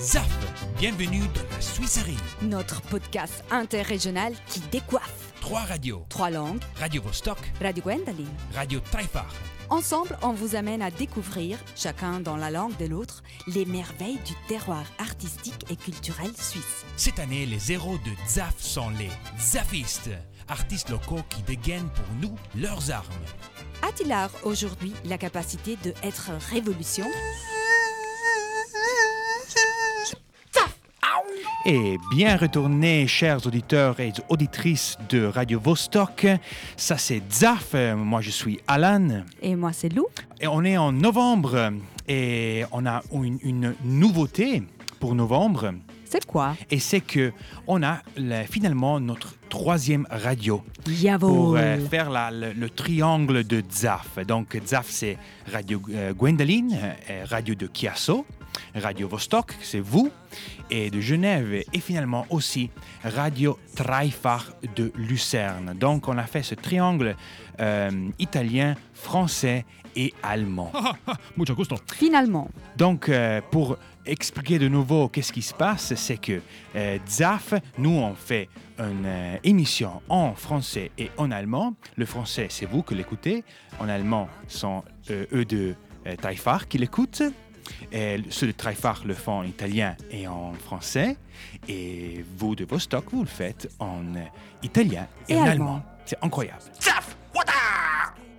ZAF, bienvenue dans la Suisserie. Notre podcast interrégional qui décoiffe. Trois radios. Trois langues, Radio Vostok, Radio Gwendoline. Radio Taifar. Ensemble, on vous amène à découvrir, chacun dans la langue de l'autre, les merveilles du terroir artistique et culturel suisse. Cette année, les héros de ZAF sont les Zafistes, artistes locaux qui dégainent pour nous leurs armes. A-t-il aujourd'hui la capacité de être révolution? Et bien retourné, chers auditeurs et auditrices de Radio Vostok. Ça, c'est ZAF. Moi, je suis Alan. Et moi, c'est Lou. Et on est en novembre et on a une, une nouveauté pour novembre. C'est quoi? Et c'est que on a le- finalement notre troisième radio pour Yavol. euh, faire la- le, le triangle de ZAF. Donc, ZAF, c'est Radio euh, Gwendoline, euh, Radio de Chiasso, Radio Vostok, c'est vous, et de Genève, et finalement aussi Radio Traifar de Lucerne. Donc, on a fait ce triangle euh, italien, français et allemand. Mucho gusto. Finalement, Donc, euh, pour expliquer de nouveau qu'est-ce qui se passe, c'est que euh, ZAF, nous, on fait une euh, émission en français et en allemand. Le français, c'est vous qui l'écoutez. En allemand, sont euh, eux de Taifar qui l'écoutent. Et ceux de Taifar le font en italien et en français. Et vous de Vostok, vous le faites en euh, italien et, Et en allemand. allemand. C'est incroyable.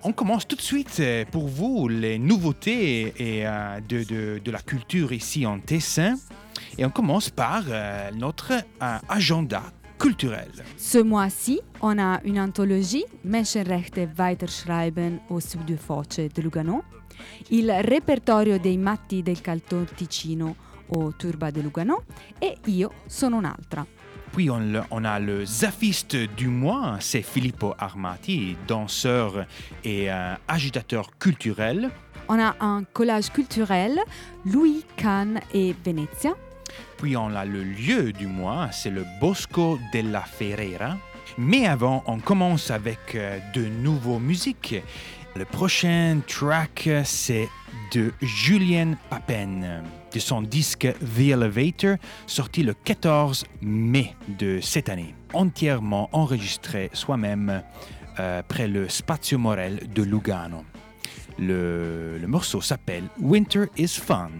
On commence tout de suite euh, pour vous les nouveautés et, euh, de, de- de la culture ici en Tessin. Et on commence par euh, notre euh, agenda culturel. ce mois-ci, on a une anthologie Menschenrechte weiterschreiben au Sud Foce de Lugano, il repertorio dei matti del Canton Ticino au Turba de Lugano e io sono un'altra. Puis on, le- on a le zafiste du mois, c'est Filippo Armati, danseur et euh, agitateur culturel. On a un collage culturel, Louis, Cannes et Venezia. Puis on a le lieu du mois, c'est le Bosco della Ferrera. Mais avant, on commence avec euh, de nouveaux musiques. Le prochain track, c'est de Julien Papen, de son disque The Elevator, sorti le 14 mai de cette année. Entièrement enregistré soi-même euh, près le Spazio Morel de Lugano. Le, le morceau s'appelle Winter is Fun.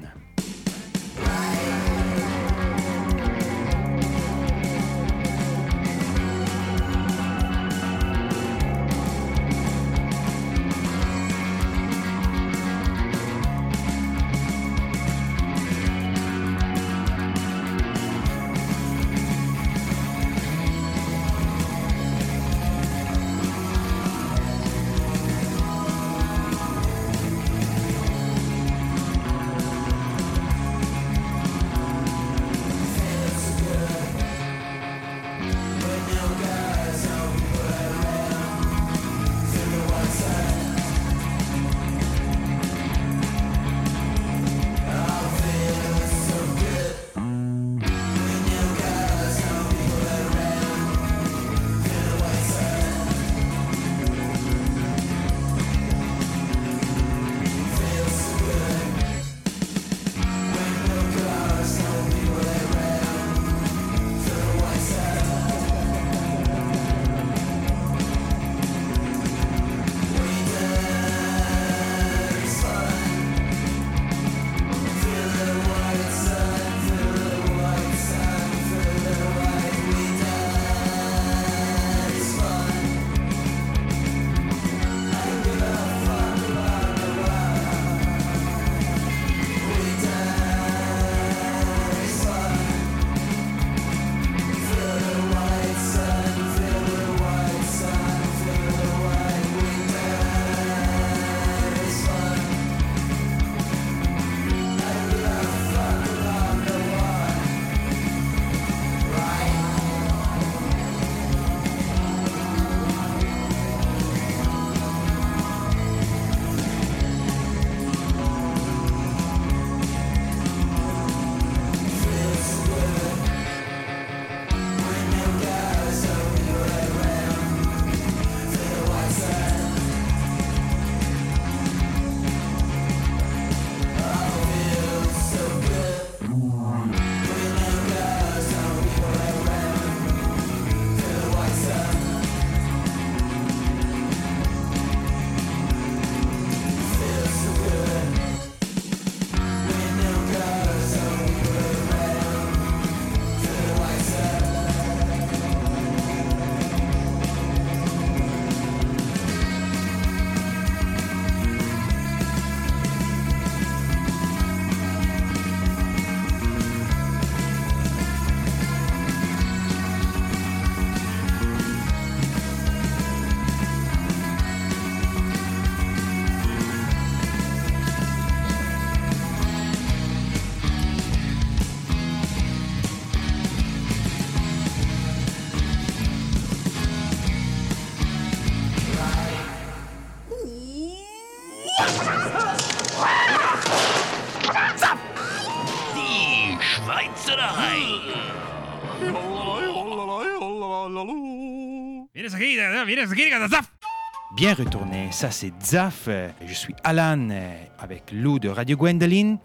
Bien retourné, ça c'est Zaf. Je suis Alan euh, avec Lou de Radio Gwendoline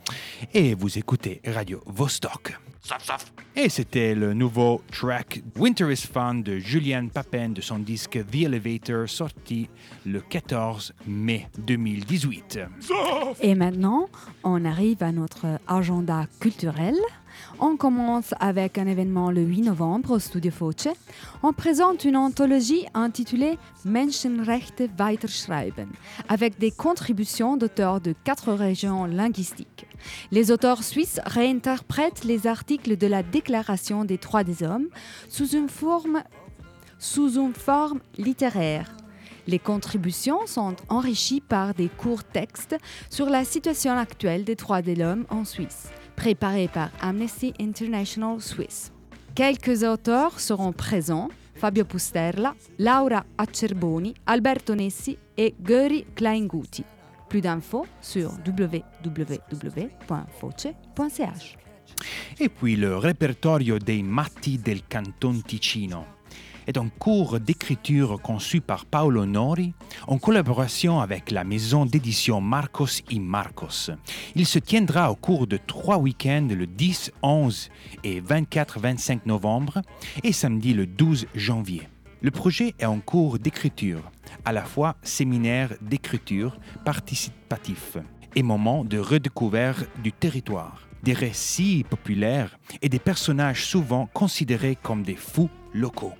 et vous écoutez Radio Vostok. Et c'était le nouveau track Winter is Fun de Julian Papin de son disque The Elevator sorti le 14 mai 2018. Et maintenant, on arrive à notre agenda culturel. On commence avec un événement le 8 novembre au Studio Foce. On présente une anthologie intitulée Menschenrechte weiterschreiben, avec des contributions d'auteurs de quatre régions linguistiques. Les auteurs suisses réinterprètent les articles de la Déclaration des droits des hommes sous une forme, sous une forme littéraire. Les contributions sont enrichies par des courts textes sur la situation actuelle des droits de l'homme en Suisse, préparés par Amnesty International Suisse. Quelques auteurs seront présents Fabio Pusterla, Laura Acerboni, Alberto Nessi et Göri Kleinguti. Plus d'infos sur www.foce.ch. Et puis le répertorio dei matti del Canton Ticino est un cours d'écriture conçu par Paolo Nori en collaboration avec la maison d'édition Marcos y Marcos. Il se tiendra au cours de trois week-ends le 10, 11 et 24-25 novembre et samedi le 12 janvier. Le projet est en cours d'écriture, à la fois séminaire d'écriture participatif et moment de redécouverte du territoire, des récits populaires et des personnages souvent considérés comme des fous locaux.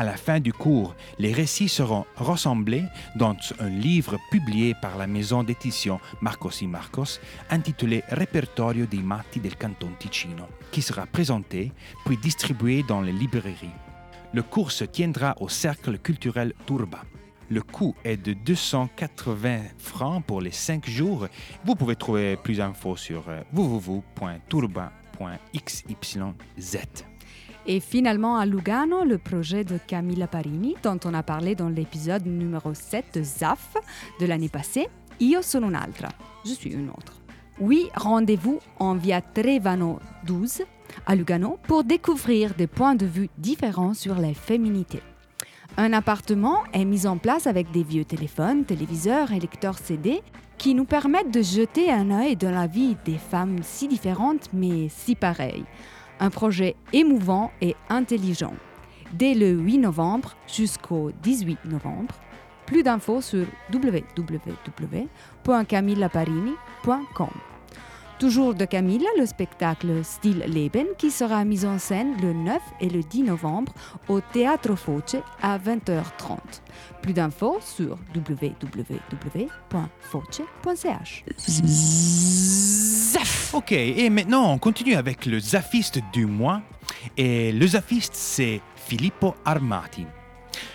À la fin du cours, les récits seront rassemblés dans un livre publié par la maison d'édition Marcos y Marcos intitulé Repertorio dei matti del Canton Ticino, qui sera présenté puis distribué dans les librairies. Le cours se tiendra au Cercle culturel Turba. Le coût est de 280 francs pour les 5 jours. Vous pouvez trouver plus d'infos sur euh, www.turba.xyz. Et finalement, à Lugano, le projet de Camilla Parini, dont on a parlé dans l'épisode numéro 7 de ZAF de l'année passée, Io sono un'altra. Je suis une autre. Oui, rendez-vous en via Trevano 12 à Lugano pour découvrir des points de vue différents sur les féminités. Un appartement est mis en place avec des vieux téléphones, téléviseurs et lecteurs CD qui nous permettent de jeter un œil dans la vie des femmes si différentes mais si pareilles. Un projet émouvant et intelligent. Dès le 8 novembre jusqu'au 18 novembre, plus d'infos sur www.camillaparini.com. Toujours de Camilla, le spectacle Style Leben qui sera mis en scène le 9 et le 10 novembre au Teatro Foce à 20h30. Plus d'infos sur www.foce.ch. Ok, et maintenant on continue avec le zafiste du mois. Et le zafiste, c'est Filippo Armati.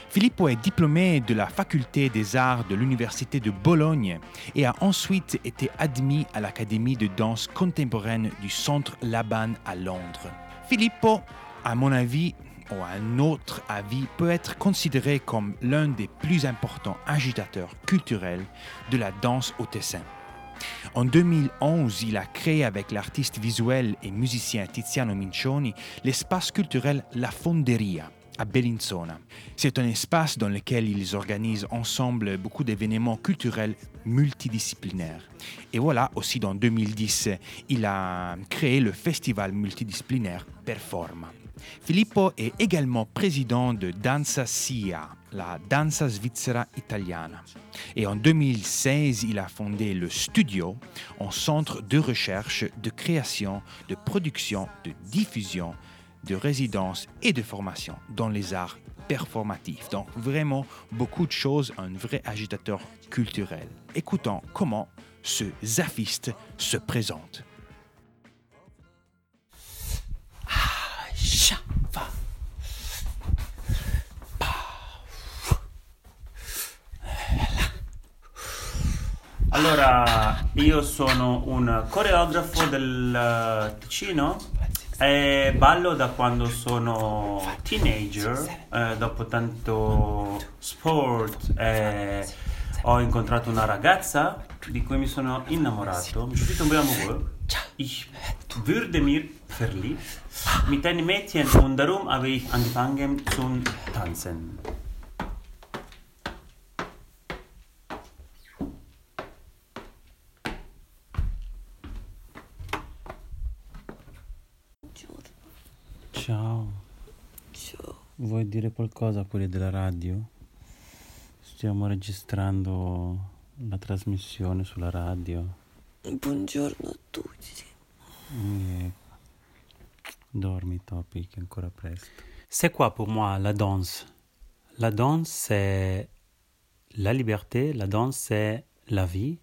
Filippo est diplômé de la faculté des arts de l'Université de Bologne et a ensuite été admis à l'Académie de danse contemporaine du Centre Laban à Londres. Filippo, à mon avis, ou à un autre avis, peut être considéré comme l'un des plus importants agitateurs culturels de la danse au Tessin. En 2011, il a créé avec l'artiste visuel et musicien Tiziano Mincioni l'espace culturel La Fonderia à Bellinzona. C'est un espace dans lequel ils organisent ensemble beaucoup d'événements culturels multidisciplinaires. Et voilà, aussi dans 2010, il a créé le festival multidisciplinaire Performa. Filippo est également président de Danza SIA, la Danza Svizzera Italiana. Et en 2016, il a fondé le Studio, un centre de recherche, de création, de production, de diffusion, de résidence et de formation dans les arts performatifs. Donc vraiment beaucoup de choses, un vrai agitateur culturel. Écoutons comment ce zafiste se présente. Allora, io sono un coreografo del eh, Ticino e ballo da quando sono teenager, eh, dopo tanto sport eh, ho incontrato una ragazza di cui mi sono innamorato, mi sono un amoureux. Ich würde mir verliebt. Mit einem Mädchen und darum habe ich angefangen zu tanzen. Ciao. Vuoi dire qualcosa a quelli della radio? Stiamo registrando la trasmissione sulla radio. Buongiorno a tutti. E... Dormi, Topi, che è ancora presto. C'est quoi pour moi la danse La danse, c'est la liberté, la danse, c'est la vie,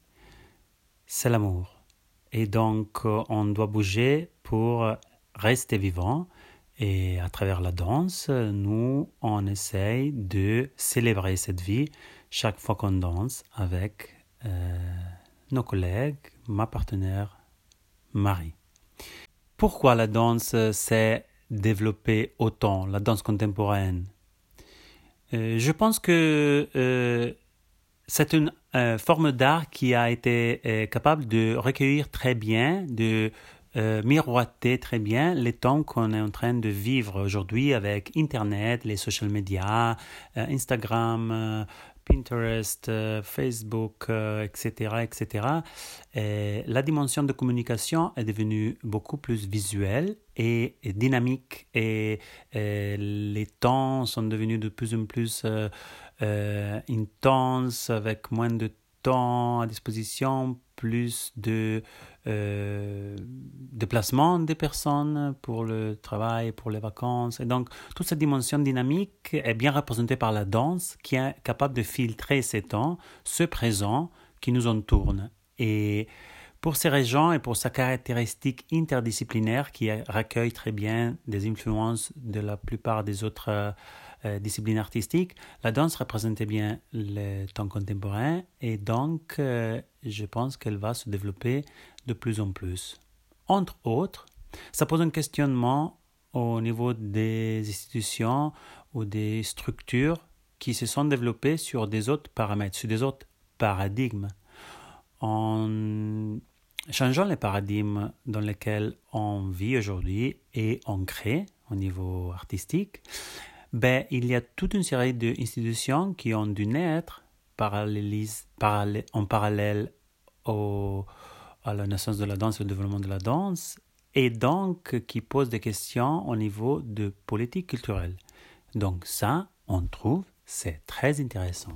c'est l'amour. Et donc, euh, on doit bouger pour rester vivant. Et à travers la danse, nous, on essaye de célébrer cette vie chaque fois qu'on danse avec euh, nos collègues, ma partenaire Marie. Pourquoi la danse s'est développée autant, la danse contemporaine? Euh, Je pense que euh, c'est une forme d'art qui a été capable de recueillir très bien, de euh, miroiter très bien les temps qu'on est en train de vivre aujourd'hui avec Internet, les social media, euh, Instagram, euh, Pinterest, Facebook, etc., etc. Et la dimension de communication est devenue beaucoup plus visuelle et, dynamique et, les temps sont devenus de plus en plus intenses avec moins de temps à disposition, plus de euh, déplacement des personnes pour le travail, pour les vacances. Et donc, toute cette dimension dynamique est bien représentée par la danse qui est capable de filtrer ces temps, ce présent qui nous entoure. Et pour ces raisons et pour sa caractéristique interdisciplinaire qui recueille très bien des influences de la plupart des autres euh, disciplines artistiques, la danse représentait bien le temps contemporain et donc euh, je pense qu'elle va se développer de plus en plus. Entre autres, ça pose un questionnement au niveau des institutions ou des structures qui se sont développées sur des autres paramètres, sur des autres paradigmes. En changeant les paradigmes dans lesquels on vit aujourd'hui et on crée au niveau artistique, ben, il y a toute une série d'institutions qui ont dû naître en parallèle à la naissance de la danse et au développement de la danse, et donc qui posent des questions au niveau de politique culturelle. Donc ça, on trouve, c'est très intéressant.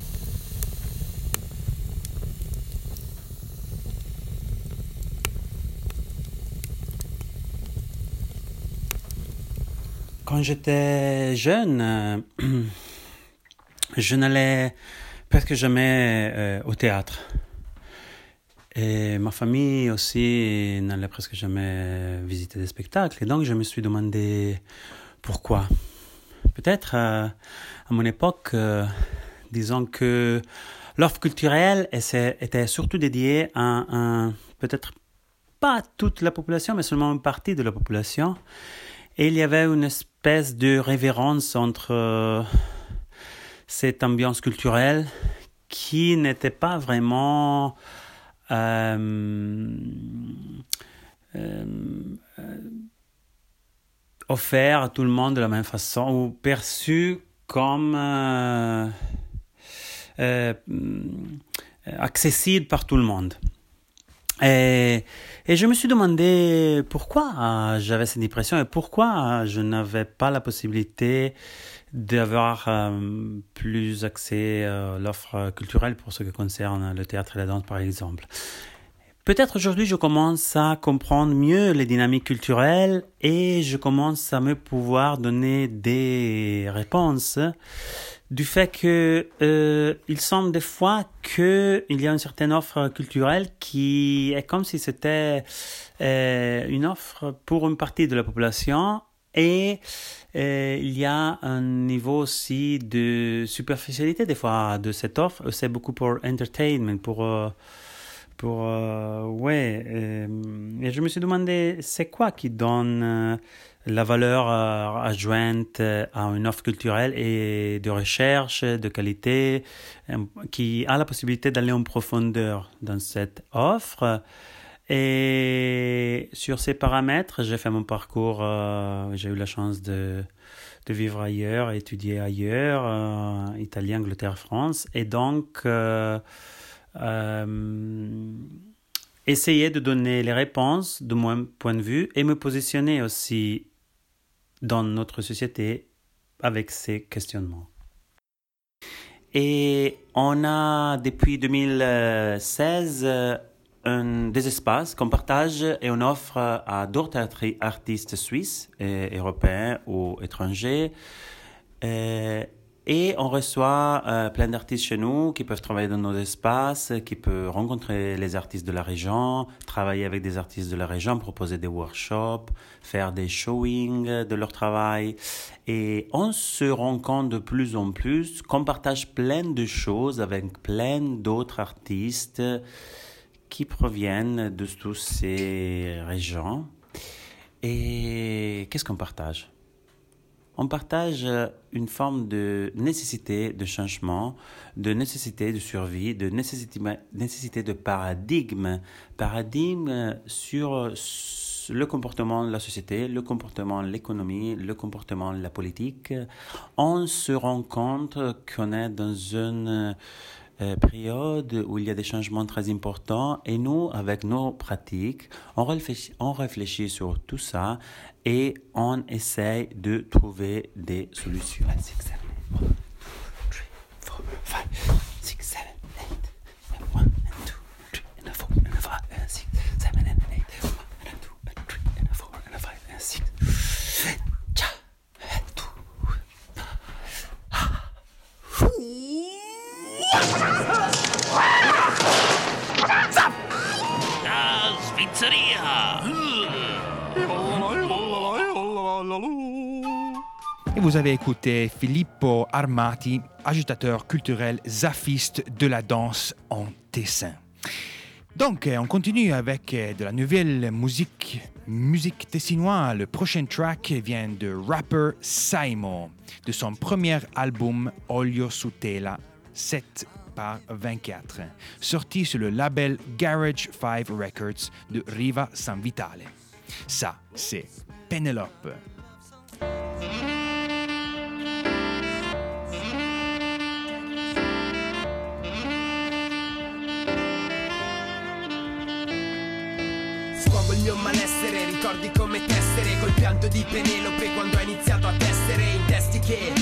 Quand j'étais jeune, euh, je n'allais presque jamais euh, au théâtre. Et ma famille aussi n'allait presque jamais visiter des spectacles. Et donc je me suis demandé pourquoi. Peut-être euh, à mon époque, disons que l'offre culturelle était surtout dédiée à un, peut-être pas toute la population, mais seulement une partie de la population. Et il y avait une espèce de révérence entre euh, cette ambiance culturelle qui n'était pas vraiment euh, euh, offert à tout le monde de la même façon ou perçu comme euh, accessible par tout le monde. Et, et je me suis demandé pourquoi euh, j'avais cette impression et pourquoi euh, je n'avais pas la possibilité d'avoir euh, plus accès à l'offre culturelle pour ce qui concerne le théâtre et la danse, par exemple. Peut-être aujourd'hui, je commence à comprendre mieux les dynamiques culturelles et je commence à me pouvoir donner des réponses du fait que euh, il semble des fois que il y a une certaine offre culturelle qui est comme si c'était euh, une offre pour une partie de la population et euh, il y a un niveau aussi de superficialité des fois de cette offre. C'est beaucoup pour entertainment, pour euh, pour euh, ouais. euh, je me suis demandé c'est quoi qui donne euh, la valeur euh, adjointe à une offre culturelle et de recherche de qualité euh, qui a la possibilité d'aller en profondeur dans cette offre? Et sur ces paramètres, j'ai fait mon parcours, euh, j'ai eu la chance de, de vivre ailleurs, étudier ailleurs, Italie, Angleterre, France. Et donc, essayer de donner les réponses de mon point de vue et me positionner aussi dans notre société avec ces questionnements. Et on a depuis 2016 un, des espaces qu'on partage et on offre à d'autres artistes suisses, et européens ou étrangers. Et et on reçoit euh, plein d'artistes chez nous qui peuvent travailler dans nos espaces, qui peuvent rencontrer les artistes de la région, travailler avec des artistes de la région, proposer des workshops, faire des showings de leur travail. Et on se rend compte de plus en plus qu'on partage plein de choses avec plein d'autres artistes qui proviennent de toutes ces régions. Et qu'est-ce qu'on partage? On partage euh, une forme de nécessité de changement, de nécessité de survie, de nécessité, de paradigme, paradigme sur le comportement de la société, le comportement de l'économie, le comportement de la politique. On se rend compte qu'on est dans une euh, période où il y a des changements très importants et nous, avec nos pratiques, on réfléchit, on réfléchit sur tout ça et on essaye de trouver des solutions. Et vous avez écouté Filippo Armati, agitateur culturel zafiste de la danse en Tessin. Donc, on continue avec de la nouvelle musique, musique tessinoise. Le prochain track vient de rapper Saimo, de son premier album Olio Sutela, 7 par 24, sorti sur le label Garage 5 Records de Riva San Vitale. Ça, c'est Penelope. Ricordi come tessere Col pianto di Penelope quando ha iniziato a tessere In testi che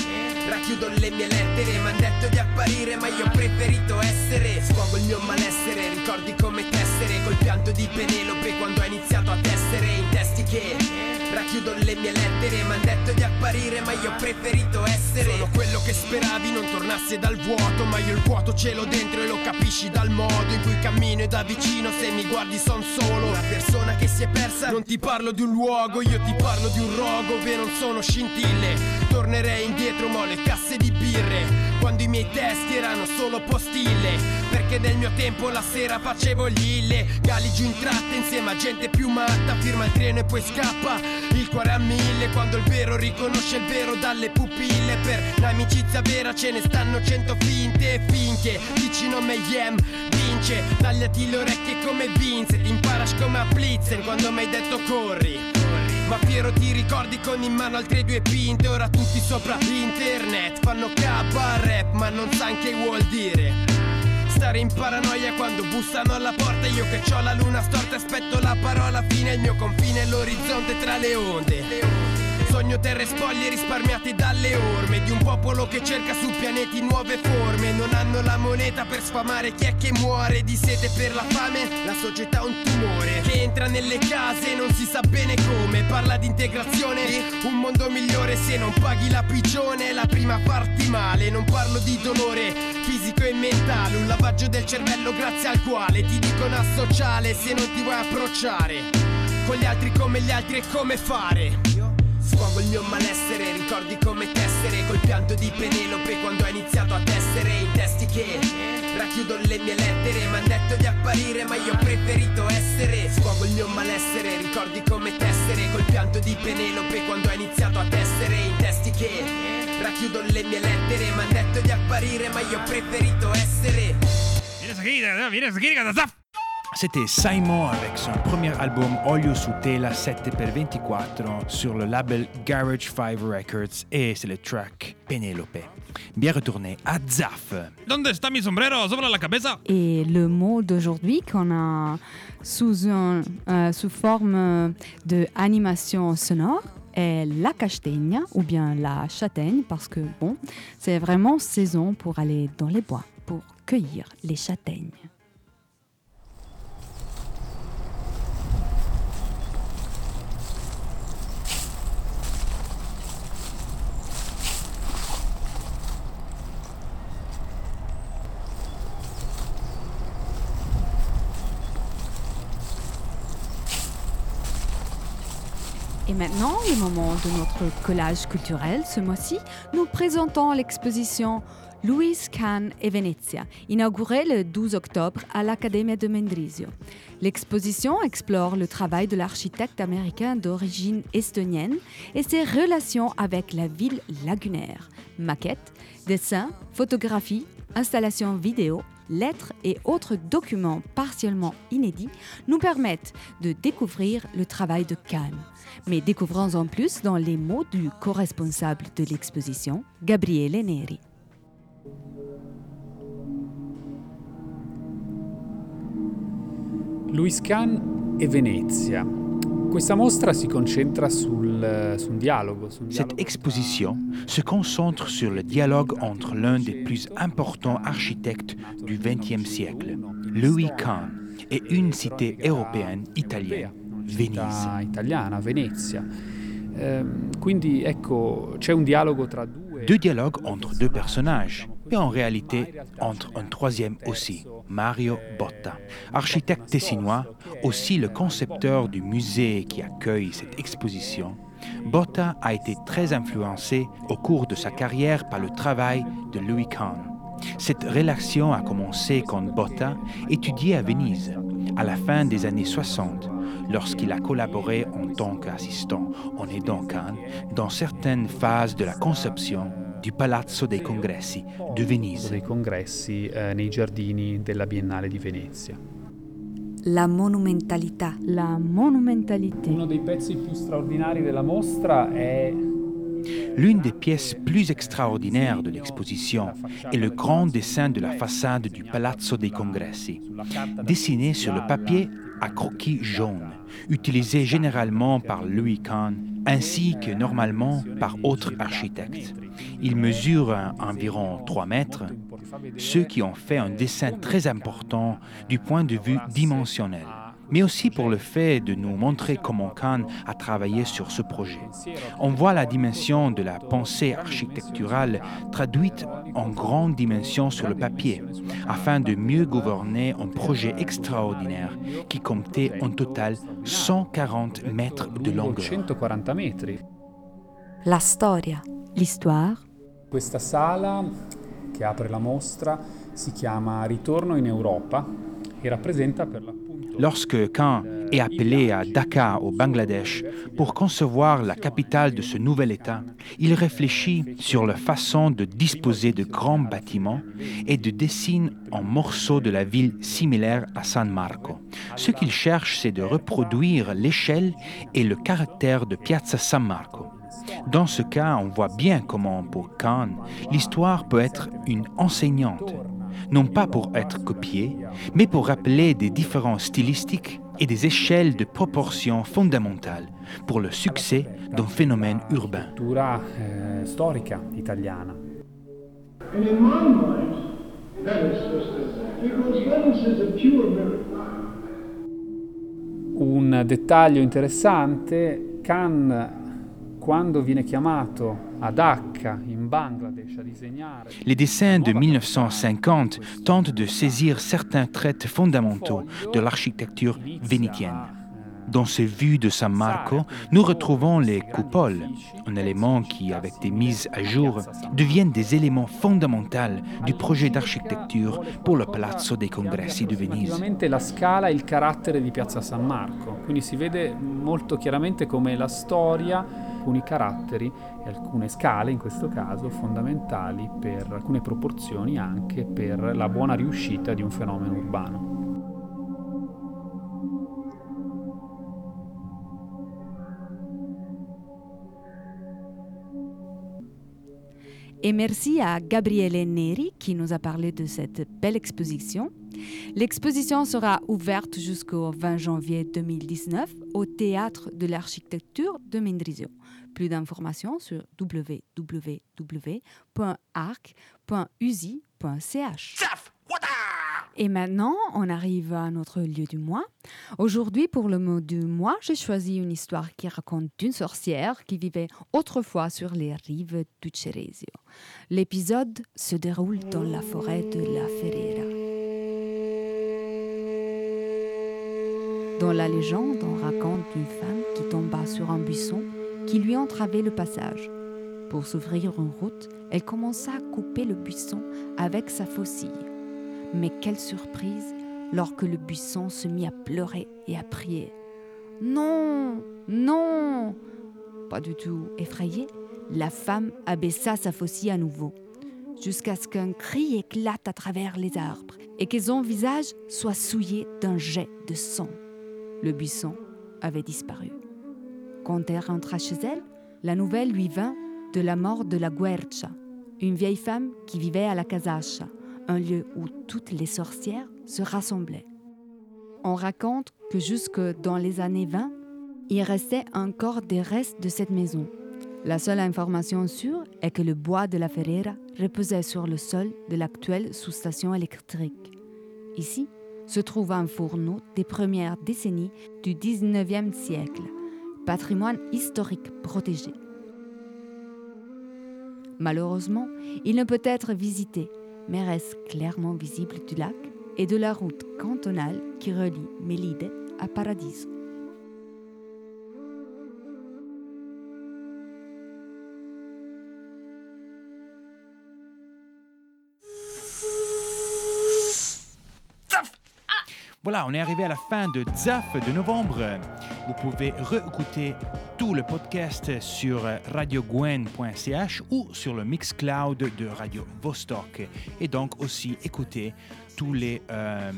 racchiudo le mie lettere M'han detto di apparire ma io ho preferito essere Sfogo il mio malessere, ricordi come tessere Col pianto di Penelope quando ha iniziato a tessere In testi che Racchiudo le mie lettere, m'han detto di apparire, ma io ho preferito essere. Sono quello che speravi non tornasse dal vuoto, ma io il vuoto ce l'ho dentro e lo capisci dal modo in cui cammino e da vicino. Se mi guardi son solo la persona che si è persa. Non ti parlo di un luogo, io ti parlo di un rogo, ve non sono scintille. Tornerei indietro, ma ho le casse di birre. Miei testi erano solo postille. Perché nel mio tempo la sera facevo gli illegali giù in tratta insieme a gente più matta. Firma il treno e poi scappa. Il cuore a mille quando il vero riconosce il vero dalle pupille Per l'amicizia vera ce ne stanno cento finte finché vicino a me Yem vince Tagliati le orecchie come Vince Ti imparas come a Blitzen quando mi hai detto corri ma Piero ti ricordi con in mano altre due pinte? Ora tutti sopra internet Fanno K rap ma non sa che vuol dire. Stare in paranoia quando bussano alla porta. Io che ho la luna storta aspetto la parola fine. Il mio confine è l'orizzonte tra le onde Sogno terre spoglie risparmiate dalle orme Di un popolo che cerca su pianeti nuove forme. Non hanno la moneta per sfamare chi è che muore Di sete per la fame, la società un tumore Che entra nelle case non si sa bene come Parla di integrazione, un mondo migliore Se non paghi la pigione, la prima parti male Non parlo di dolore fisico e mentale Un lavaggio del cervello grazie al quale Ti dicono asociale se non ti vuoi approcciare Con gli altri come gli altri e come fare Sfogo il mio malessere, ricordi come tessere Col pianto di Penelope quando ho iniziato a tessere I testi che racchiudo le mie lettere M'han detto di apparire ma io ho preferito essere. Sfogo il mio malessere, ricordi come tessere Col pianto di Penelope quando ho iniziato a tessere I testi che racchiudo le mie lettere M'han detto di apparire ma io ho preferito essere C'était Simon avec son premier album Olio su tela 7 per 24 sur le label Garage 5 Records et c'est le track Penelope. Bien retourné à Zaf. ¿Dónde está mi sombrero? ¿Sobre la cabeza? Et le mot d'aujourd'hui qu'on a sous, un- euh, sous forme de animation sonore est la castaigna ou bien la châtaigne parce que bon, c'est vraiment saison pour aller dans les bois pour cueillir les châtaignes. Et maintenant, le moment de notre collage culturel. Ce mois-ci, nous présentons l'exposition Louis Kahn et Venezia, inaugurée le 12 octobre à l'Accademia de Mendrisio. L'exposition explore le travail de l'architecte américain d'origine estonienne et ses relations avec la ville lagunaire. Maquettes, dessins, photographies, installations vidéo, lettres et autres documents partiellement inédits nous permettent de découvrir le travail de Kahn. Mais découvrons en plus dans les mots du co-responsable de l'exposition, Gabriele Neri. Louis Kahn e Venezia. Questa mostra si concentra sul, su un dialogo. Su un Cette exposition se concentre sur le dialogue entre l'un des plus importants architectes du XXe siècle, Louis Kahn, et une cité européenne italienne, Venise. città italiana, Venezia. Ehm, quindi ecco, c'è un dialogo tra due... Deux dialogues entre deux personnages, mais en réalité entre un troisième aussi, Mario Botta, architecte tessinois, aussi le concepteur du musée qui accueille cette exposition. Botta a été très influencé au cours de sa carrière par le travail de Louis Kahn. Cette relation a commencé quand Botta étudiait à Venise, à la fin des années 60, lorsqu'il a collaboré en tant qu'assistant en aidant Kahn dans certaines phases de la conception du Palazzo dei Congressi de Venise. dei congressi eh, nei giardini della Biennale di Venezia. La monumentalità. La monumentalité. Uno dei pezzi più straordinari della mostra è L'une des pièces plus extraordinaires de l'exposition est le grand dessin de la façade du Palazzo dei Congressi, dessiné sur le papier à croquis jaune, utilisé généralement par Louis Kahn ainsi que normalement par autres architectes. Il mesure environ 3 mètres, ce qui en fait un dessin très important du point de vue dimensionnel, mais aussi pour le fait de nous montrer comment Kahn a travaillé sur ce projet. On voit la dimension de la pensée architecturale traduite en grande dimension sur le papier, afin de mieux gouverner un projet extraordinaire qui comptait en total 140 mètres de longueur. 140 metri. La storia. L'histoire. Questa sala che apre la mostra si chiama Ritorno in Europa e rappresenta per l'appunto Lorsque Kahn est appelé à Dhaka au Bangladesh pour concevoir la capitale de ce nouvel État, il réfléchit sur la façon de disposer de grands bâtiments et de dessine en morceaux de la ville similaire à San Marco. Ce qu'il cherche, c'est de reproduire l'échelle et le caractère de Piazza San Marco. Dans ce cas, on voit bien comment, pour Kahn, l'histoire peut être une enseignante, non pas pour être copiée, mais pour rappeler des différences stylistiques et des échelles de proportions fondamentales pour le succès d'un phénomène urbain. eh. Un dettaglio interessante, Khan quando viene chiamato a Dhaka in Bangladesh a disegnare Les dessins de 1950 tentent de saisir certains traits fondamentaux de l'architecture vénitienne. Dans ces vues de San Marco, nous retrouvons les coupoles, un élément qui, avec des mises à jour, deviennent des éléments fondamentaux du projet d'architecture pour le Palazzo dei Congressi de Venise. La scala e il carattere di Piazza San Marco, quindi si vede molto chiaramente come la storia, alcuni caratteri e alcune scale in questo caso fondamentali per alcune proporzioni anche per la buona riuscita di un fenomeno urbano. Et merci à Gabriele Neri qui nous a parlé de cette belle exposition. L'exposition sera ouverte jusqu'au 20 janvier 2019 au Théâtre de l'Architecture de Mendrisio. Plus d'informations sur www.arc.usi.ch. Et maintenant, on arrive à notre lieu du mois. Aujourd'hui, pour le mot du mois, j'ai choisi une histoire qui raconte d'une sorcière qui vivait autrefois sur les rives du Ceresio. L'épisode se déroule dans la forêt de la Ferrera. Dans la légende, on raconte une femme qui tomba sur un buisson qui lui entravait le passage. Pour s'ouvrir une route, elle commença à couper le buisson avec sa faucille. Mais quelle surprise lorsque le buisson se mit à pleurer et à prier. Non, non Pas du tout effrayée, la femme abaissa sa faucille à nouveau, jusqu'à ce qu'un cri éclate à travers les arbres et que son visage soit souillé d'un jet de sang. Le buisson avait disparu. Quand elle rentra chez elle, la nouvelle lui vint de la mort de la Guercia, une vieille femme qui vivait à la Casaccia, un lieu où toutes les sorcières se rassemblaient. On raconte que jusque dans les années 20, il restait encore des restes de cette maison. La seule information sûre est que le bois de la Ferrera reposait sur le sol de l'actuelle sous-station électrique. Ici se trouve un fourneau des premières décennies du 19e siècle, patrimoine historique protégé. Malheureusement, il ne peut être visité mais reste clairement visible du lac et de la route cantonale qui relie Melide à Paradiso. Voilà, on est arrivé à la fin de ZAF de novembre. Vous pouvez réécouter tout le podcast sur radiogwen.ch ou sur le Mixcloud de Radio Vostok. Et donc aussi écouter tous les, euh,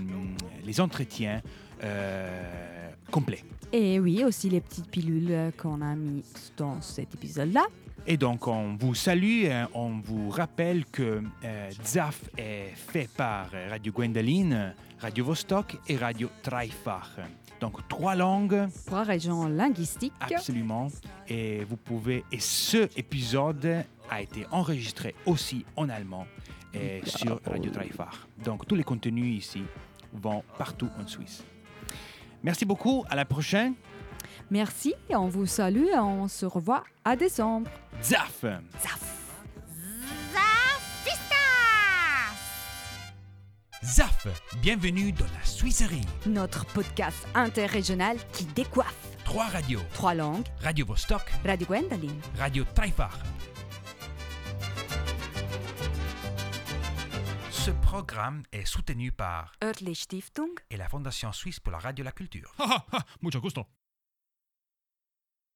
les entretiens euh, complets. Et oui, aussi les petites pilules qu'on a mis dans cet épisode-là. Et donc, on vous salue, euh, on vous rappelle que euh, ZAF est fait par Radio Gwendoline, Radio Vostok et Radio Traifach. Donc, trois langues. Trois régions linguistiques. Absolument. Et vous pouvez. Et ce épisode a été enregistré aussi en allemand et sur Radio Traifach. Donc, tous les contenus ici vont partout en Suisse. Merci beaucoup. À la prochaine. Merci, on vous salue et on se revoit à décembre. Zaf! Zaf! ZAF, bienvenue dans la Suisserie. Notre podcast interrégional qui décoiffe. Trois radios. Trois langues. Radio Vostok. Radio Gwendoline. Radio Taifar. Ce programme est soutenu par Örtlich Stiftung et la Fondation suisse pour la radio et la culture. Mucho gusto.